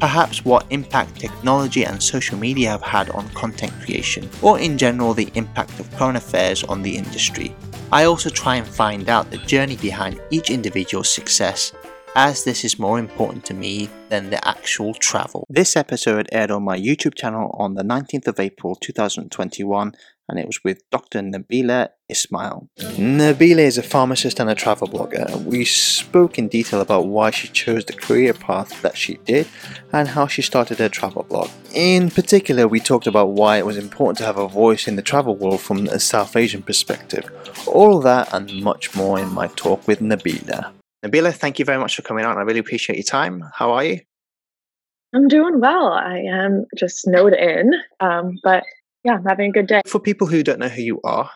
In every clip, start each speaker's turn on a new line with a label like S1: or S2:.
S1: perhaps what impact technology and social media have had on content creation, or in general the impact of current affairs on the industry. I also try and find out the journey behind each individual's success, as this is more important to me than the actual travel. This episode aired on my YouTube channel on the 19th of April 2021 and it was with Dr. Nabila Ismail. Nabila is a pharmacist and a travel blogger. We spoke in detail about why she chose the career path that she did and how she started her travel blog. In particular, we talked about why it was important to have a voice in the travel world from a South Asian perspective. All that and much more in my talk with Nabila. Nabila, thank you very much for coming on. I really appreciate your time. How are you?
S2: I'm doing well. I am just snowed in, um, but yeah, I'm having a good day.
S1: For people who don't know who you are,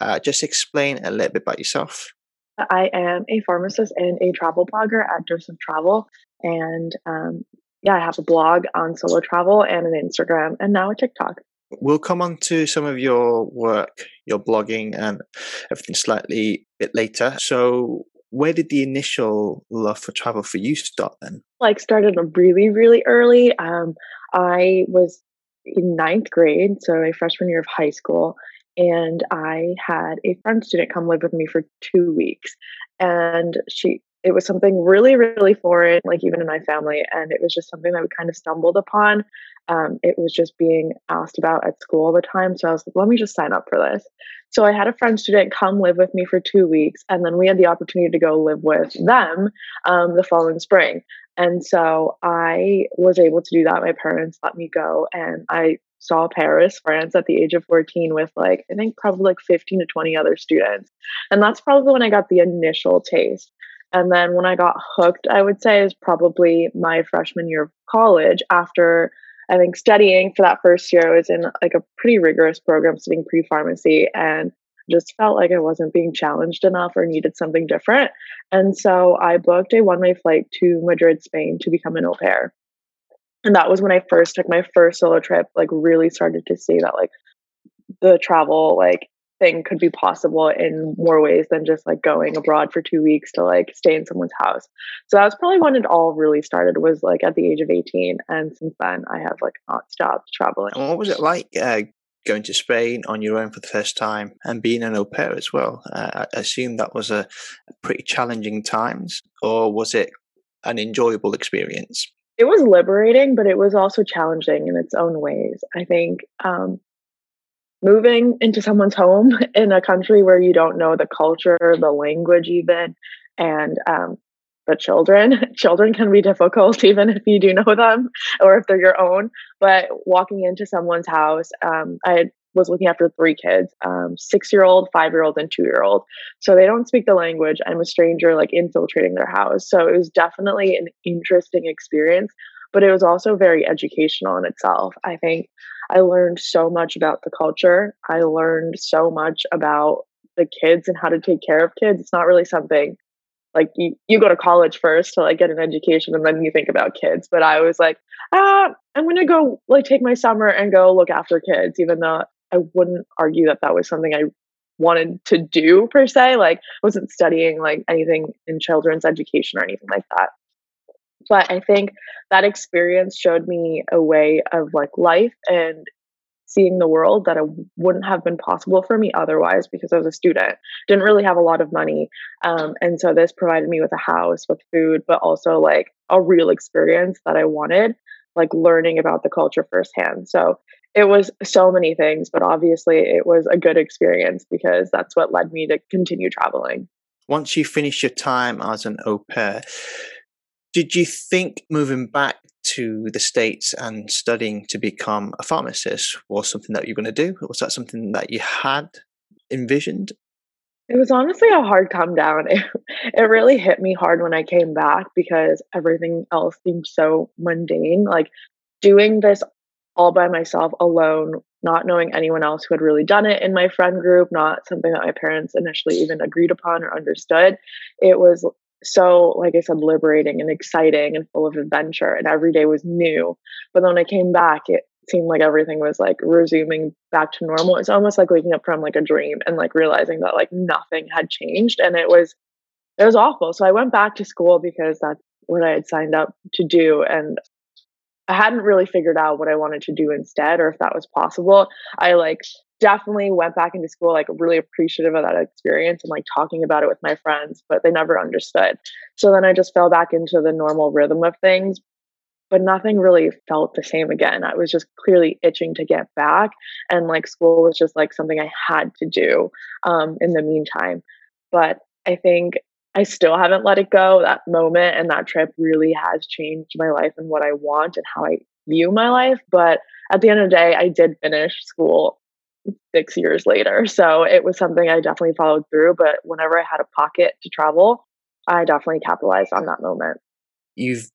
S1: uh, just explain a little bit about yourself.
S2: I am a pharmacist and a travel blogger at Dose of Travel. And um, yeah, I have a blog on solo travel and an Instagram and now a TikTok.
S1: We'll come on to some of your work, your blogging, and everything slightly bit later. So, where did the initial love for travel for you start then?
S2: Like, started really, really early. Um, I was in ninth grade, so a freshman year of high school, and I had a friend student come live with me for two weeks. And she, it was something really, really foreign, like even in my family. And it was just something that we kind of stumbled upon. Um, it was just being asked about at school all the time. So I was like, let me just sign up for this. So I had a friend student come live with me for two weeks. And then we had the opportunity to go live with them um, the following spring. And so I was able to do that. My parents let me go and I saw Paris, France at the age of 14 with like, I think probably like 15 to 20 other students. And that's probably when I got the initial taste. And then when I got hooked, I would say is probably my freshman year of college after I think studying for that first year, I was in like a pretty rigorous program studying pre pharmacy and just felt like I wasn't being challenged enough or needed something different. And so I booked a one way flight to Madrid, Spain to become an au pair. And that was when I first took my first solo trip, like really started to see that like the travel like thing could be possible in more ways than just like going abroad for two weeks to like stay in someone's house. So that was probably when it all really started was like at the age of 18. And since then I have like not stopped traveling.
S1: And what was it like uh, going to Spain on your own for the first time and being an au pair as well. Uh, I assume that was a, pretty challenging times, or was it an enjoyable experience?
S2: It was liberating, but it was also challenging in its own ways. I think um, moving into someone's home in a country where you don't know the culture, the language, even, and um, the children. children can be difficult even if you do know them or if they're your own. But walking into someone's house, um, I was looking after three kids um, six year old, five year old, and two year old. So they don't speak the language. I'm a stranger, like infiltrating their house. So it was definitely an interesting experience, but it was also very educational in itself. I think I learned so much about the culture. I learned so much about the kids and how to take care of kids. It's not really something like you, you go to college first to like get an education and then you think about kids. But i was like ah i'm gonna go like take my summer and go look after kids even though i wouldn't argue that that was something i wanted to do per se. Like wasn't studying like anything in children's education or anything like that. But i think that experience showed me a way of like life and seeing the world that it wouldn't have been possible for me otherwise because I was a student, didn't really have a lot of money. Um, and so this provided me with a house, with food, but also like a real experience that I wanted, like learning about the culture firsthand. So it was so many things, but obviously it was a good experience because that's what led me to continue traveling.
S1: Once you finish your time as an au pair, did you think moving back to the States and studying to become a pharmacist was something that you're going to do? Was that something that you had envisioned?
S2: It was honestly a hard come down. It, it really hit me hard when I came back because everything else seemed so mundane. Like doing this all by myself alone not knowing anyone else who had really done it in my friend group, not something that my parents initially even agreed upon or understood. It was so, like I said, liberating and exciting and full of adventure, and every day was new. But then when I came back, it seemed like everything was like resuming back to normal. It's almost like waking up from like a dream and like realizing that like nothing had changed, and it was it was awful. So I went back to school because that's what I had signed up to do, and I hadn't really figured out what I wanted to do instead or if that was possible. I like definitely went back into school like really appreciative of that experience and like talking about it with my friends, but they never understood. So then I just fell back into the normal rhythm of things, but nothing really felt the same again. I was just clearly itching to get back and like school was just like something I had to do um in the meantime. But I think I still haven't let it go. That moment and that trip really has changed my life and what I want and how I view my life. But at the end of the day, I did finish school six years later. So it was something I definitely followed through. But whenever I had a pocket to travel, I definitely capitalized on that moment.
S1: You've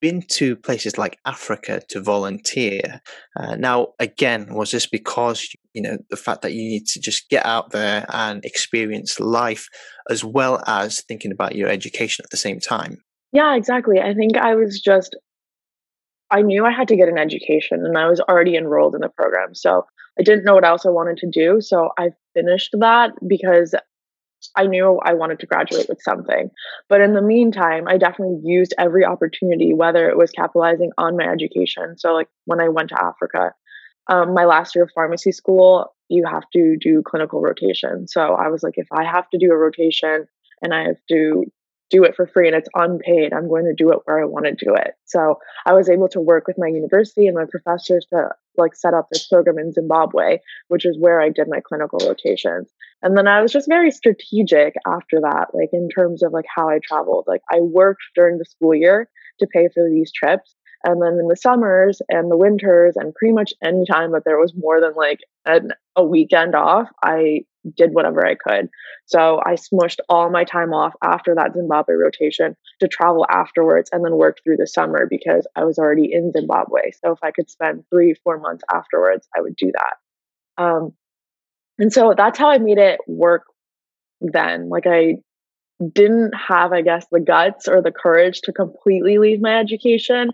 S1: been to places like Africa to volunteer. Uh, now, again, was this because you know the fact that you need to just get out there and experience life, as well as thinking about your education at the same time?
S2: Yeah, exactly. I think I was just I knew I had to get an education, and I was already enrolled in the program, so I didn't know what else I wanted to do. So I finished that because I knew I wanted to graduate with something. But in the meantime, I definitely used every opportunity, whether it was capitalizing on my education. So, like when I went to Africa, um, my last year of pharmacy school, you have to do clinical rotation. So I was like, if I have to do a rotation and I have to do it for free and it's unpaid, I'm going to do it where I want to do it. So I was able to work with my university and my professors to like set up this program in Zimbabwe, which is where I did my clinical rotations. And then I was just very strategic after that, like in terms of like how I traveled. Like I worked during the school year to pay for these trips. And then in the summers and the winters and pretty much any time that there was more than like an, a weekend off, I did whatever I could. So I smushed all my time off after that Zimbabwe rotation to travel afterwards and then work through the summer because I was already in Zimbabwe. So if I could spend three, four months afterwards, I would do that. Um, and so that's how I made it work then. Like I didn't have, I guess, the guts or the courage to completely leave my education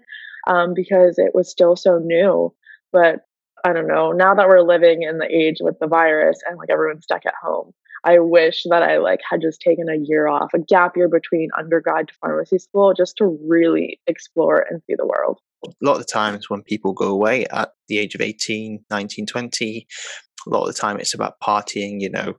S2: um, because it was still so new. But I don't know, now that we're living in the age with the virus and like everyone's stuck at home, I wish that I like had just taken a year off, a gap year between undergrad to pharmacy school just to really explore and see the world.
S1: A lot of the times when people go away at the age of 18, 19, 20, a lot of the time it's about partying, you know,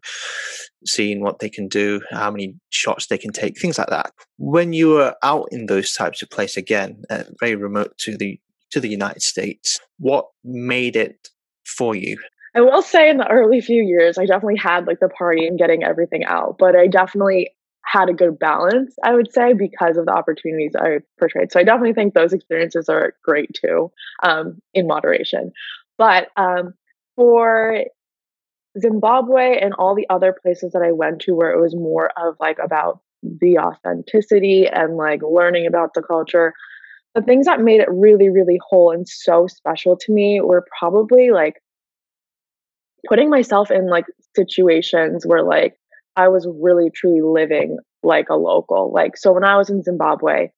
S1: seeing what they can do, how many shots they can take, things like that. When you are out in those types of places, again, uh, very remote to the to the United States. What made it for you?
S2: I will say in the early few years, I definitely had like the party and getting everything out, but I definitely had a good balance, I would say, because of the opportunities I portrayed. So I definitely think those experiences are great too, um, in moderation. But um, for Zimbabwe and all the other places that I went to where it was more of like about the authenticity and like learning about the culture, the things that made it really, really whole and so special to me were probably like putting myself in like situations where like I was really truly living like a local. Like, so when I was in Zimbabwe,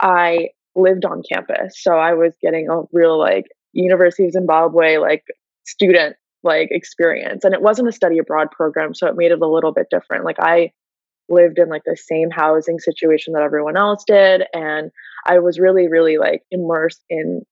S2: I lived on campus. So I was getting a real like University of Zimbabwe like student like experience. And it wasn't a study abroad program. So it made it a little bit different. Like I lived in like the same housing situation that everyone else did and i was really really like immersed in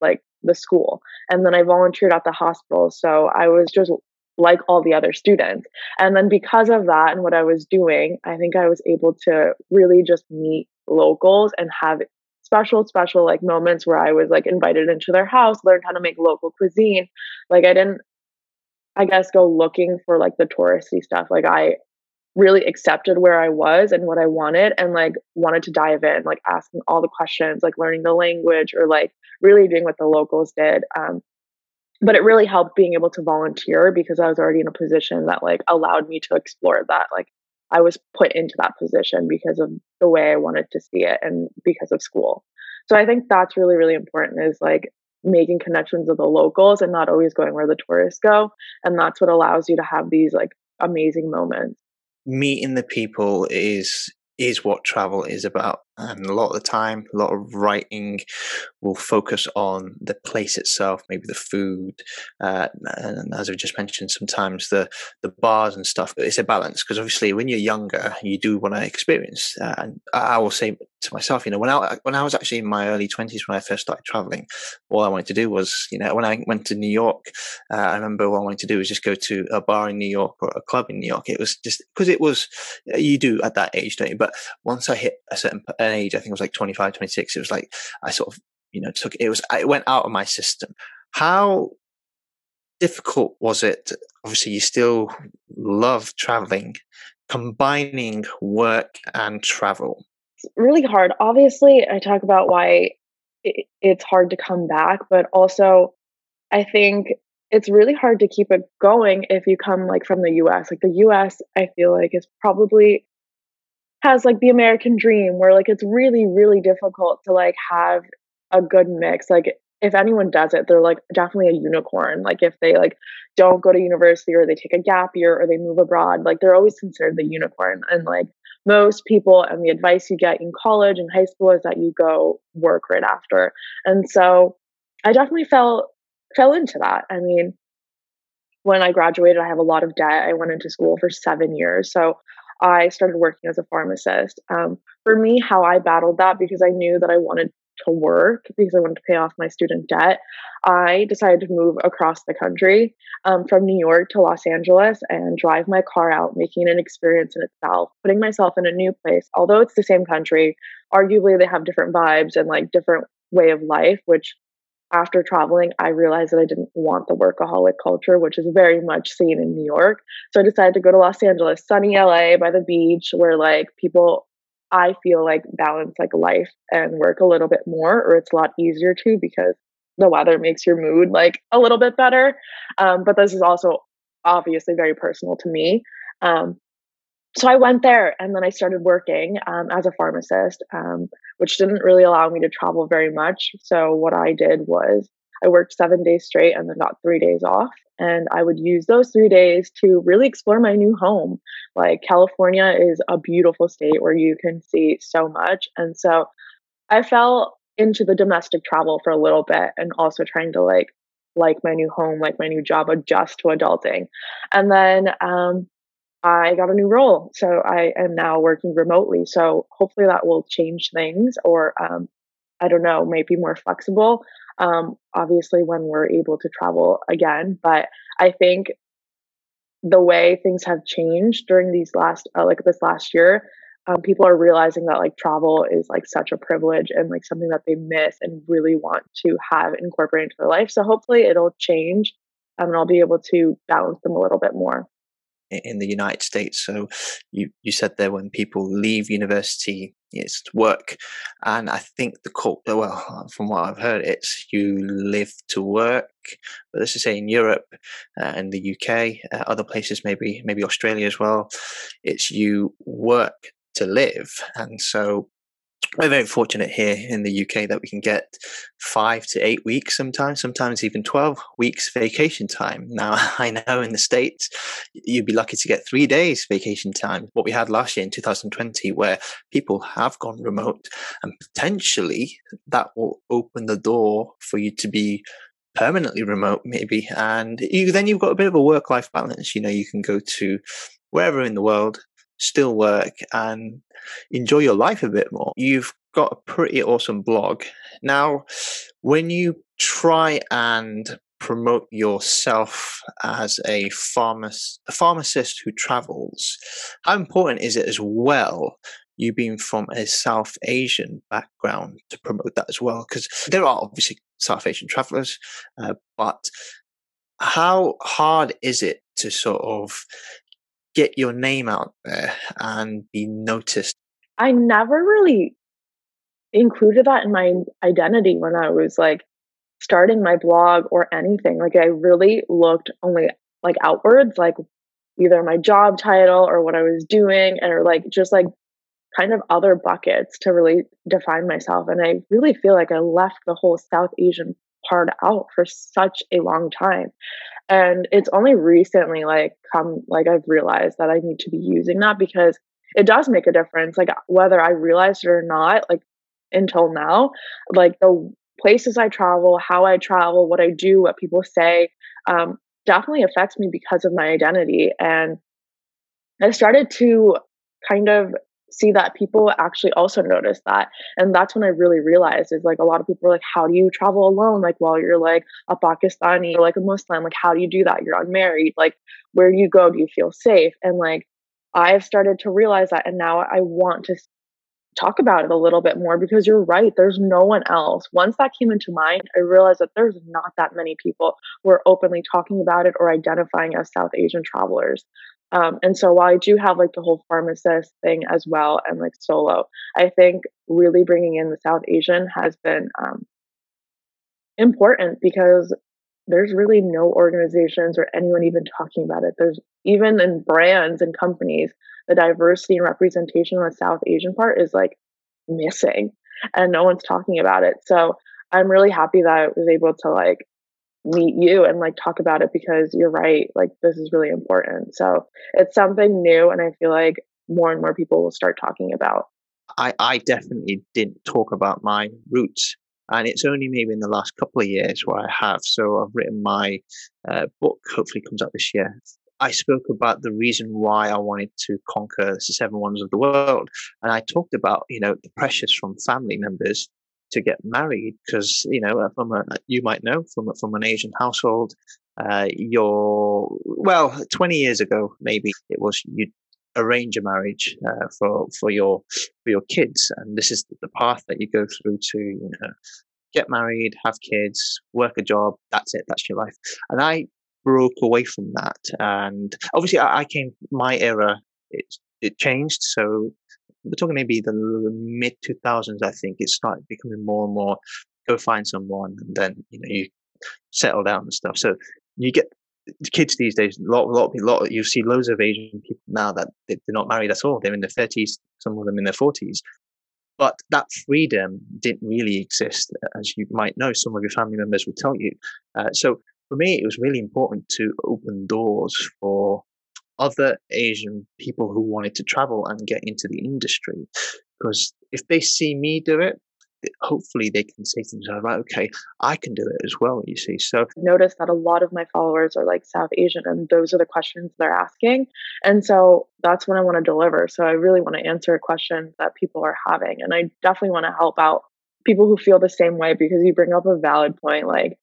S2: like the school. And then i volunteered at the hospital so i was just like all the other students. And then because of that and what i was doing i think i was able to really just meet locals and have special special like moments where i was like invited into their house learned how to make local cuisine. Like i didn't i guess go looking for like the touristy stuff. Like i really accepted where I was and what I wanted and like wanted to dive in, like asking all the questions, like learning the language or like really doing what the locals did. Um, but it really helped being able to volunteer because I was already in a position that like allowed me to explore that. Like I was put into that position because of the way I wanted to see it and because of school. So I think that's really, really important is like making connections with the locals and not always going where the tourists go. And that's what allows you to have these like amazing moments.
S1: Meeting the people is is what travel is about. And a lot of the time, a lot of writing will focus on the place itself, maybe the food, uh, and as I've just mentioned, sometimes the the bars and stuff. But it's a balance because obviously, when you're younger, you do want to experience. Uh, and I will say to myself, you know, when I when I was actually in my early twenties when I first started traveling, all I wanted to do was, you know, when I went to New York, uh, I remember all I wanted to do was just go to a bar in New York or a club in New York. It was just because it was you do at that age, don't you? But once I hit a certain an age, I think it was like 25, 26, it was like I sort of, you know, took it was it went out of my system. How difficult was it? Obviously, you still love traveling, combining work and travel.
S2: It's really hard. Obviously, I talk about why it, it's hard to come back, but also I think it's really hard to keep it going if you come like from the US. Like the US, I feel like is probably has like the American dream where like it's really, really difficult to like have a good mix. Like if anyone does it, they're like definitely a unicorn. Like if they like don't go to university or they take a gap year or they move abroad, like they're always considered the unicorn. And like most people and the advice you get in college and high school is that you go work right after. And so I definitely fell fell into that. I mean, when I graduated, I have a lot of debt. I went into school for seven years. So I started working as a pharmacist. Um, for me, how I battled that because I knew that I wanted to work because I wanted to pay off my student debt, I decided to move across the country um, from New York to Los Angeles and drive my car out, making an experience in itself, putting myself in a new place. Although it's the same country, arguably they have different vibes and like different way of life, which after traveling, I realized that I didn't want the workaholic culture, which is very much seen in New York. So I decided to go to Los Angeles, sunny LA by the beach, where like people, I feel like balance like life and work a little bit more, or it's a lot easier to because the weather makes your mood like a little bit better. Um, but this is also obviously very personal to me. Um, so I went there and then I started working um, as a pharmacist, um, which didn't really allow me to travel very much. So what I did was I worked seven days straight and then got three days off. And I would use those three days to really explore my new home. Like California is a beautiful state where you can see so much. And so I fell into the domestic travel for a little bit and also trying to like like my new home, like my new job, adjust to adulting. And then um, I got a new role. So I am now working remotely. So hopefully that will change things or um, I don't know, maybe more flexible. Um, obviously, when we're able to travel again. But I think the way things have changed during these last, uh, like this last year, um, people are realizing that like travel is like such a privilege and like something that they miss and really want to have incorporated into their life. So hopefully it'll change um, and I'll be able to balance them a little bit more
S1: in the United States. So you, you said there when people leave university, it's work. And I think the cult, well, from what I've heard, it's you live to work. But let's just say in Europe uh, and the UK, uh, other places, maybe, maybe Australia as well, it's you work to live. And so we're very fortunate here in the UK that we can get five to eight weeks sometimes, sometimes even 12 weeks vacation time. Now, I know in the States, you'd be lucky to get three days vacation time. What we had last year in 2020, where people have gone remote, and potentially that will open the door for you to be permanently remote, maybe. And you, then you've got a bit of a work life balance. You know, you can go to wherever in the world still work and enjoy your life a bit more. You've got a pretty awesome blog. Now, when you try and promote yourself as a, pharmac- a pharmacist who travels, how important is it as well you being from a South Asian background to promote that as well? Because there are obviously South Asian travelers, uh, but how hard is it to sort of get your name out there and be noticed?
S2: I never really included that in my identity when I was like starting my blog or anything. Like I really looked only like outwards, like either my job title or what I was doing, and or like just like kind of other buckets to really define myself. And I really feel like I left the whole South Asian hard out for such a long time. And it's only recently like come like I've realized that I need to be using that because it does make a difference. Like whether I realized it or not, like until now, like the places I travel, how I travel, what I do, what people say, um, definitely affects me because of my identity. And I started to kind of see that people actually also notice that. And that's when i really realized is like a lot of people are like how do you travel alone? Like while you're like a pakistani or like a muslim like how do you do that? You're unmarried. Like where do you go? Do you feel safe? And like i've started to realize that and now i want to talk about it a little bit more because you're right there's no one else. Once that came into mind i realized that there's not that many people who are openly talking about it or identifying as south asian travelers um, and so while I do have like the whole pharmacist thing as well and like solo, I think really bringing in the South Asian has been um, important because there's really no organizations or anyone even talking about it. There's even in brands and companies, the diversity and representation on the South Asian part is like missing and no one's talking about it. So I'm really happy that I was able to like meet you and like talk about it because you're right like this is really important. So it's something new and i feel like more and more people will start talking about.
S1: I i definitely didn't talk about my roots and it's only maybe in the last couple of years where i have. So i've written my uh, book hopefully comes out this year. I spoke about the reason why I wanted to conquer the seven wonders of the world. And I talked about, you know, the pressures from family members to get married because you know uh, from a you might know from from an Asian household, uh, you're well twenty years ago maybe it was you arrange a marriage uh, for for your for your kids and this is the path that you go through to you know get married have kids work a job that's it that's your life. And i broke away from that and obviously i, I came my era it it changed so we're talking maybe the mid 2000s, I think it started becoming more and more go find someone and then, you know, you settle down and stuff. So you get kids these days, a lot, a lot, a lot, you see loads of Asian people now that they're not married at all. They're in their 30s, some of them in their 40s. But that freedom didn't really exist, as you might know. Some of your family members will tell you. Uh, so for me, it was really important to open doors for other Asian people who wanted to travel and get into the industry. Because if they see me do it, hopefully they can say to themselves, right, okay, I can do it as well, you see. So
S2: notice that a lot of my followers are like South Asian and those are the questions they're asking. And so that's what I want to deliver. So I really want to answer questions that people are having. And I definitely want to help out people who feel the same way because you bring up a valid point. Like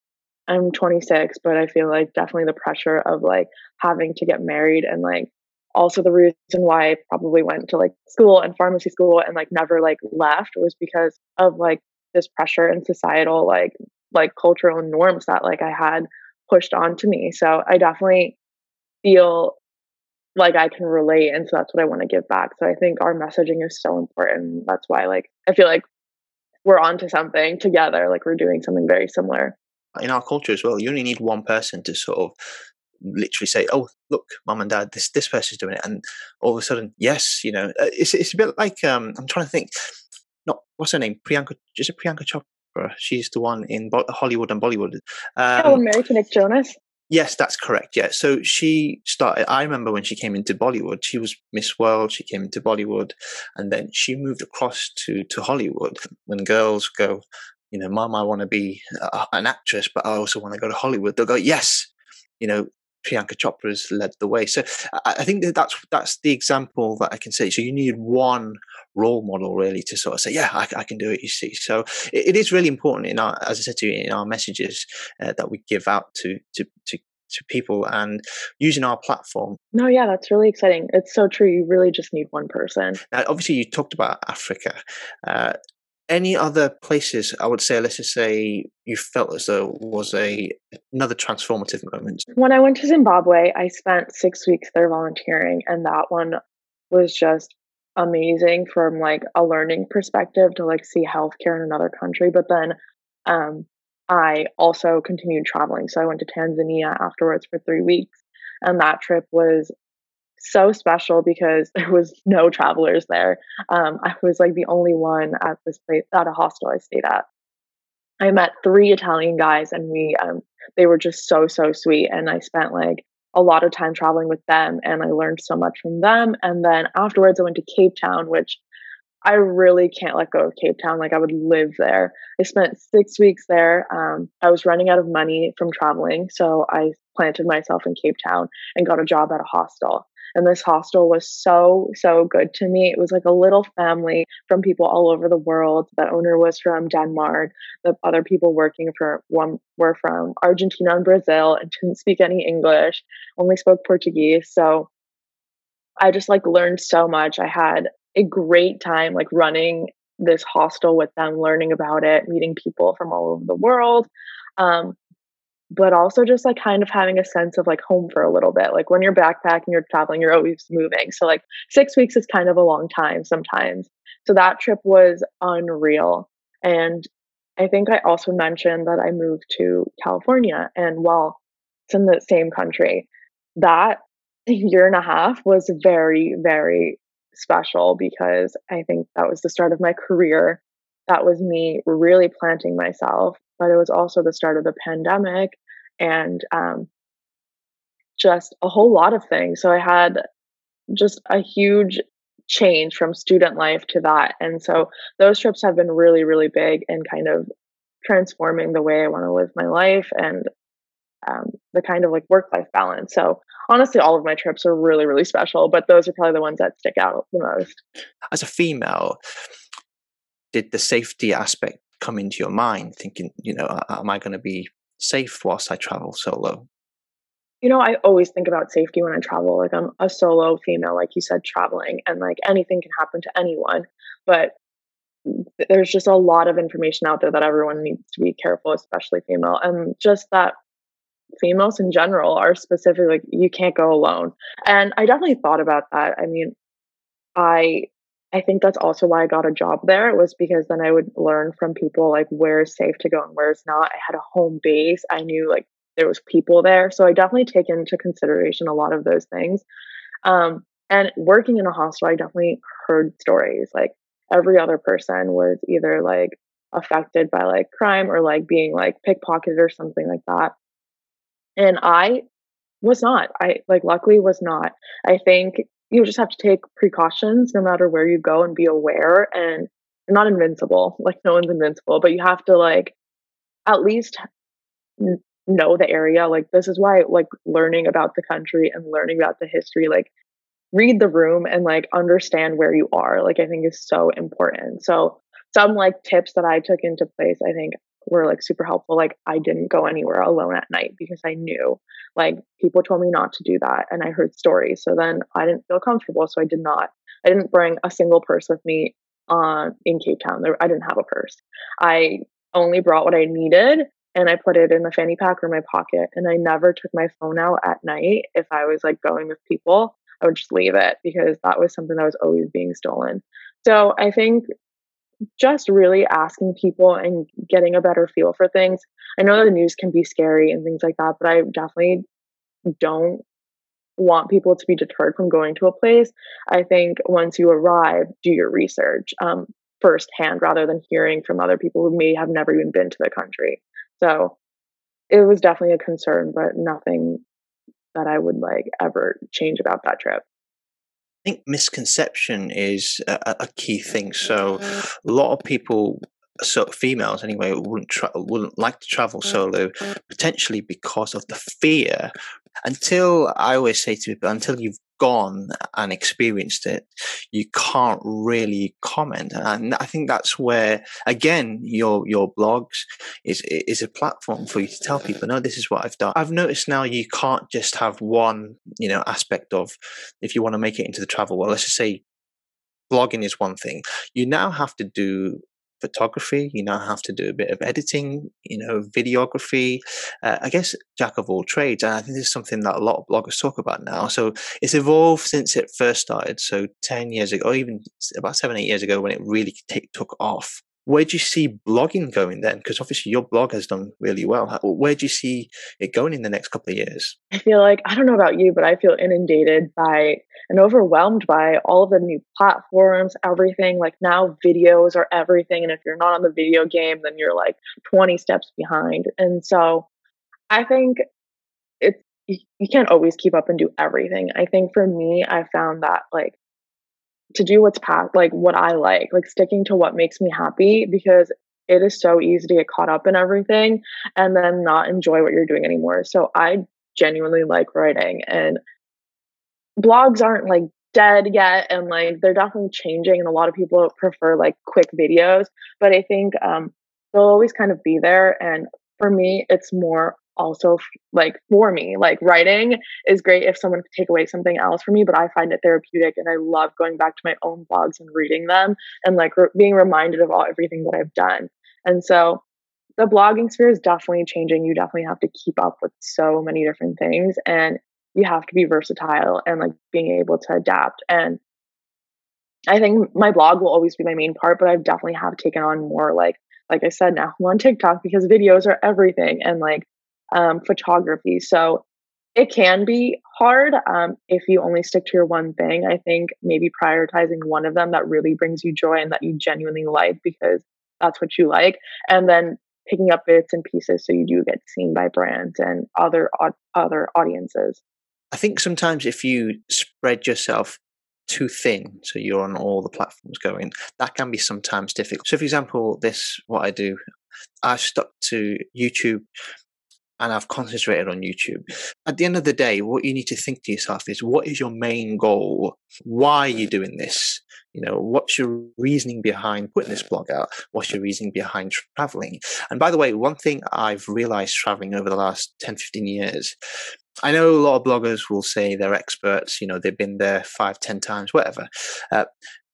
S2: I'm 26, but I feel like definitely the pressure of like having to get married and like also the reason why I probably went to like school and pharmacy school and like never like left was because of like this pressure and societal like like cultural norms that like I had pushed onto me. So I definitely feel like I can relate and so that's what I want to give back. So I think our messaging is so important. That's why like I feel like we're onto something together, like we're doing something very similar
S1: in our culture as well, you only need one person to sort of literally say, "Oh, look, mom and dad, this this person's doing it," and all of a sudden, yes, you know, uh, it's it's a bit like um, I'm trying to think. Not what's her name? Priyanka. Is it Priyanka Chopra? She's the one in Bo- Hollywood and Bollywood.
S2: Um, oh, American Nick Jonas.
S1: Yes, that's correct. Yeah. So she started, I remember when she came into Bollywood, she was Miss World, she came into Bollywood, and then she moved across to, to Hollywood. When girls go, you know, mom, I want to be a, an actress, but I also want to go to Hollywood. They'll go, yes, you know, Priyanka Chopra's led the way. So I, I think that that's that's the example that I can say. So you need one role model really to sort of say, yeah, I, I can do it. You see, so it, it is really important in our, as I said to you, in our messages uh, that we give out to to to to people and using our platform.
S2: No, yeah, that's really exciting. It's so true. You really just need one person.
S1: Now, obviously, you talked about Africa. Uh, any other places I would say, let's just say you felt as though was a another transformative moment?
S2: When I went to Zimbabwe, I spent six weeks there volunteering, and that one was just amazing from like a learning perspective to like see healthcare in another country. But then um, I also continued traveling, so I went to Tanzania afterwards for three weeks, and that trip was so special because there was no travelers there. Um, I was like the only one at this place at a hostel I stayed at. I met three Italian guys and we um they were just so so sweet and I spent like a lot of time traveling with them and I learned so much from them and then afterwards I went to Cape Town which I really can't let go of Cape Town like I would live there. I spent 6 weeks there. Um I was running out of money from traveling so I planted myself in Cape Town and got a job at a hostel. And this hostel was so, so good to me. It was like a little family from people all over the world. The owner was from Denmark. The other people working for one were from Argentina and Brazil and didn't speak any English, only spoke Portuguese. So I just like learned so much. I had a great time like running this hostel with them, learning about it, meeting people from all over the world. Um, but also just like kind of having a sense of like home for a little bit. Like when you're backpacking, you're traveling, you're always moving. So like six weeks is kind of a long time sometimes. So that trip was unreal. And I think I also mentioned that I moved to California. And while it's in the same country, that year and a half was very, very special because I think that was the start of my career. That was me really planting myself but it was also the start of the pandemic and um, just a whole lot of things. So I had just a huge change from student life to that. And so those trips have been really, really big in kind of transforming the way I want to live my life and um, the kind of like work life balance. So honestly, all of my trips are really, really special, but those are probably the ones that stick out the most.
S1: As a female, did the safety aspect come into your mind thinking, you know, am I going to be safe whilst I travel solo?
S2: You know, I always think about safety when I travel. Like I'm a solo female, like you said, traveling, and like anything can happen to anyone. But there's just a lot of information out there that everyone needs to be careful, especially female, and just that females in general are specific. Like you can't go alone, and I definitely thought about that. I mean, I I think that's also why I got a job there. Was because then I would learn from people like where's safe to go and where's not. I had a home base. I knew like there was people there. So I definitely take into consideration a lot of those things. Um, and working in a hostel, I definitely heard stories. Like every other person was either like affected by like crime or like being like pickpocketed or something like that. And I was not. I like luckily was not. I think you just have to take precautions no matter where you go and be aware and you're not invincible like no one's invincible but you have to like at least know the area like this is why like learning about the country and learning about the history like read the room and like understand where you are like i think is so important. So some like tips that i took into place i think were like super helpful. Like I didn't go anywhere alone at night because I knew like people told me not to do that and I heard stories. So then I didn't feel comfortable. So I did not. I didn't bring a single purse with me on uh, in Cape Town. There, I didn't have a purse. I only brought what I needed and I put it in the fanny pack or my pocket. And I never took my phone out at night if I was like going with people. I would just leave it because that was something that was always being stolen. So I think just really asking people and getting a better feel for things. I know the news can be scary and things like that, but I definitely don't want people to be deterred from going to a place. I think once you arrive, do your research um, firsthand rather than hearing from other people who may have never even been to the country. So it was definitely a concern, but nothing that I would like ever change about that trip.
S1: I think misconception is a, a key thing. So mm-hmm. a lot of people so females anyway wouldn't tra- wouldn't like to travel solo mm-hmm. potentially because of the fear. Until i always say to people until you've gone and experienced it, you can't really comment. And I think that's where, again, your your blogs is is a platform for you to tell people, no, this is what I've done. I've noticed now you can't just have one, you know, aspect of if you want to make it into the travel world. Let's just say blogging is one thing. You now have to do photography. You now have to do a bit of editing, you know, videography. Uh, I guess jack of all trades. And I think this is something that a lot of bloggers talk about now. So it's evolved since it first started. So 10 years ago, or even about seven, eight years ago when it really t- took off. Where do you see blogging going then? Because obviously your blog has done really well. Where do you see it going in the next couple of years?
S2: I feel like, I don't know about you, but I feel inundated by and overwhelmed by all of the new platforms, everything. Like now, videos are everything. And if you're not on the video game, then you're like 20 steps behind. And so I think it's, you can't always keep up and do everything. I think for me, I found that like to do what's past, like what I like, like sticking to what makes me happy because it is so easy to get caught up in everything and then not enjoy what you're doing anymore. So I genuinely like writing and blogs aren't like dead yet and like they're definitely changing and a lot of people prefer like quick videos, but I think um they'll always kind of be there and for me it's more also like for me. Like writing is great if someone could take away something else from me but i find it therapeutic and i love going back to my own blogs and reading them and like re- being reminded of all everything that i've done. And so the blogging sphere is definitely changing. You definitely have to keep up with so many different things and you have to be versatile and like being able to adapt. And i think my blog will always be my main part but i definitely have taken on more like like i said now i'm on tiktok because videos are everything and like um, photography. So it can be hard um, if you only stick to your one thing. I think maybe prioritizing one of them that really brings you joy and that you genuinely like because that's what you like, and then picking up bits and pieces so you do get seen by brands and other other audiences.
S1: I think sometimes if you spread yourself too thin, so you're on all the platforms going, that can be sometimes difficult. So, for example, this what I do, I stuck to YouTube and I've concentrated on YouTube. At the end of the day, what you need to think to yourself is what is your main goal? Why are you doing this? You know, what's your reasoning behind putting this blog out? What's your reasoning behind traveling? And by the way, one thing I've realized traveling over the last 10, 15 years, I know a lot of bloggers will say they're experts, you know, they've been there five, ten times, whatever. Uh,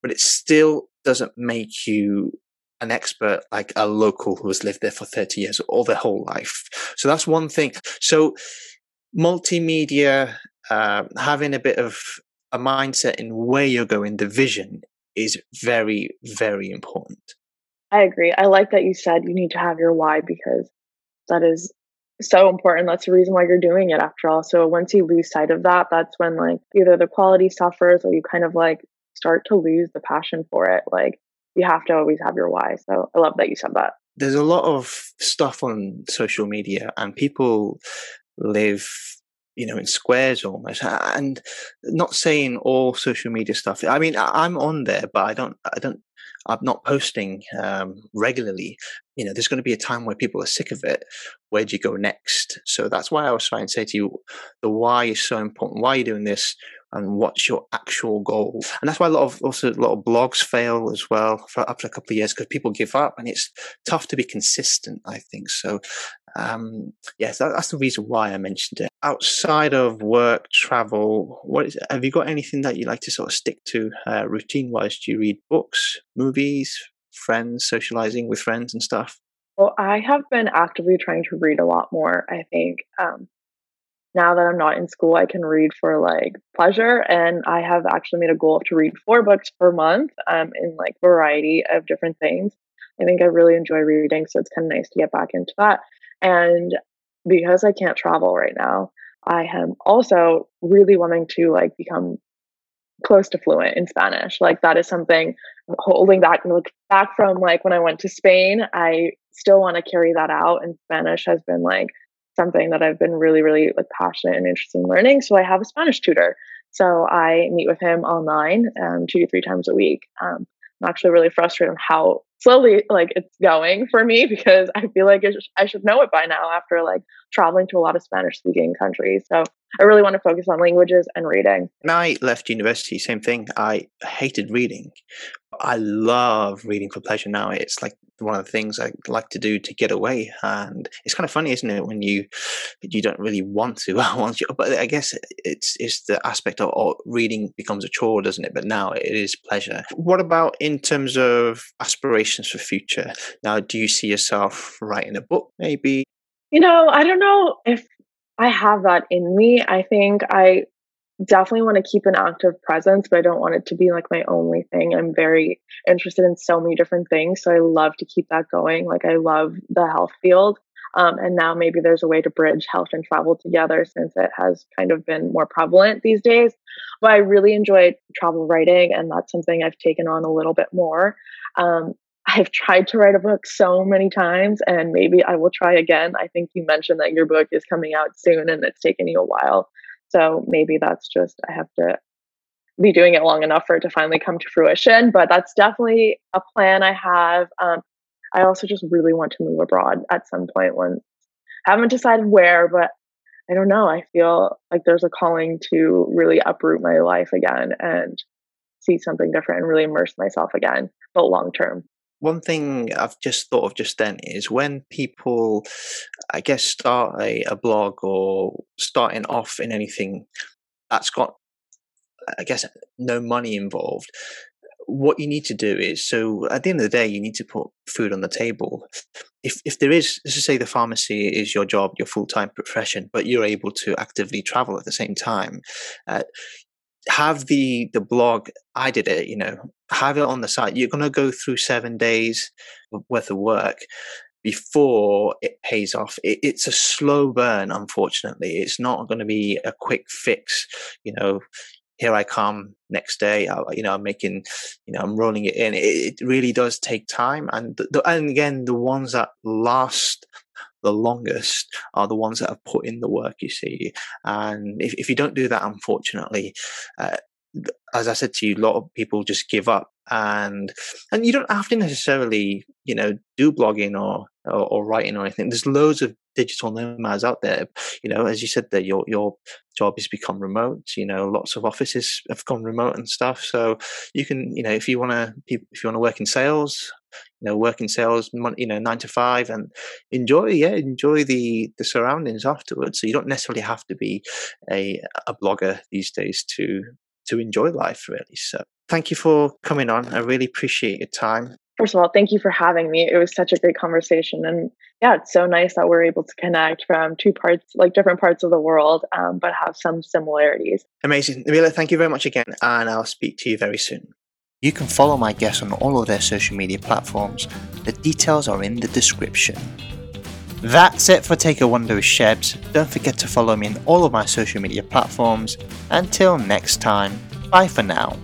S1: but it still doesn't make you an expert like a local who has lived there for 30 years or their whole life. So that's one thing. So multimedia, uh, having a bit of a mindset in where you're going, the vision is very, very important.
S2: I agree. I like that you said you need to have your why because that is so important. That's the reason why you're doing it after all. So once you lose sight of that, that's when like either the quality suffers or you kind of like start to lose the passion for it. Like you have to always have your why. So I love that you said that.
S1: There's a lot of stuff on social media, and people live you know in squares almost and not saying all social media stuff i mean i'm on there but i don't i don't i'm not posting um, regularly you know there's going to be a time where people are sick of it where do you go next so that's why i was trying to say to you the why is so important why are you doing this and what's your actual goal. And that's why a lot of also a lot of blogs fail as well for after a couple of years because people give up and it's tough to be consistent. I think so. Um, yes, that, that's the reason why I mentioned it. Outside of work, travel, what is? Have you got anything that you like to sort of stick to uh, routine wise? Do you read books, movies, friends, socializing with friends and stuff?
S2: Well, I have been actively trying to read a lot more. I think um, now that I'm not in school, I can read for like pleasure. And I have actually made a goal to read four books per month um, in like variety of different things. I think I really enjoy reading, so it's kind of nice to get back into that. And because I can't travel right now, I am also really wanting to like become close to fluent in Spanish. Like that is something holding back look back from like when I went to Spain. I still want to carry that out and Spanish has been like something that I've been really, really like passionate and interested in learning. So I have a Spanish tutor. So I meet with him online um, two to three times a week. Um, I'm actually really frustrated on how slowly like it's going for me because I feel like I should know it by now after like traveling to a lot of Spanish speaking countries. So I really want to focus on languages and reading.
S1: When I left university, same thing. I hated reading. I love reading for pleasure now. It's like one of the things I like to do to get away, and it's kind of funny, isn't it, when you you don't really want to, want you, but I guess it's it's the aspect of oh, reading becomes a chore, doesn't it? But now it is pleasure. What about in terms of aspirations for future? Now, do you see yourself writing a book, maybe?
S2: You know, I don't know if I have that in me. I think I definitely want to keep an active presence, but I don't want it to be like my only thing. I'm very interested in so many different things. So I love to keep that going. Like I love the health field. Um, and now maybe there's a way to bridge health and travel together since it has kind of been more prevalent these days. But I really enjoy travel writing, and that's something I've taken on a little bit more. Um, I've tried to write a book so many times, and maybe I will try again. I think you mentioned that your book is coming out soon and it's taken you a while. So maybe that's just, I have to be doing it long enough for it to finally come to fruition. But that's definitely a plan I have. Um, I also just really want to move abroad at some point when I haven't decided where, but I don't know. I feel like there's a calling to really uproot my life again and see something different and really immerse myself again, but long term.
S1: One thing I've just thought of just then is when people, I guess, start a, a blog or starting off in anything that's got, I guess, no money involved, what you need to do is so at the end of the day you need to put food on the table. If if there is let's just say the pharmacy is your job your full-time profession but you're able to actively travel at the same time uh, have the the blog i did it you know have it on the site you're going to go through seven days worth of work before it pays off it, it's a slow burn unfortunately it's not going to be a quick fix you know here I come next day. I, you know, I'm making, you know, I'm rolling it in. It, it really does take time, and the, and again, the ones that last the longest are the ones that have put in the work. You see, and if if you don't do that, unfortunately, uh, as I said to you, a lot of people just give up, and and you don't have to necessarily, you know, do blogging or or, or writing or anything. There's loads of digital nomads out there. You know, as you said, that your your job has become remote. You know, lots of offices have gone remote and stuff. So you can, you know, if you want to, if you want to work in sales, you know, work in sales, you know, nine to five, and enjoy, yeah, enjoy the the surroundings afterwards. So you don't necessarily have to be a a blogger these days to to enjoy life, really. So thank you for coming on. I really appreciate your time
S2: first of all, thank you for having me. It was such a great conversation. And yeah, it's so nice that we're able to connect from two parts, like different parts of the world, um, but have some similarities.
S1: Amazing. Nabila, thank you very much again. And I'll speak to you very soon. You can follow my guests on all of their social media platforms. The details are in the description. That's it for Take a Wonder Shebs. Don't forget to follow me on all of my social media platforms. Until next time, bye for now.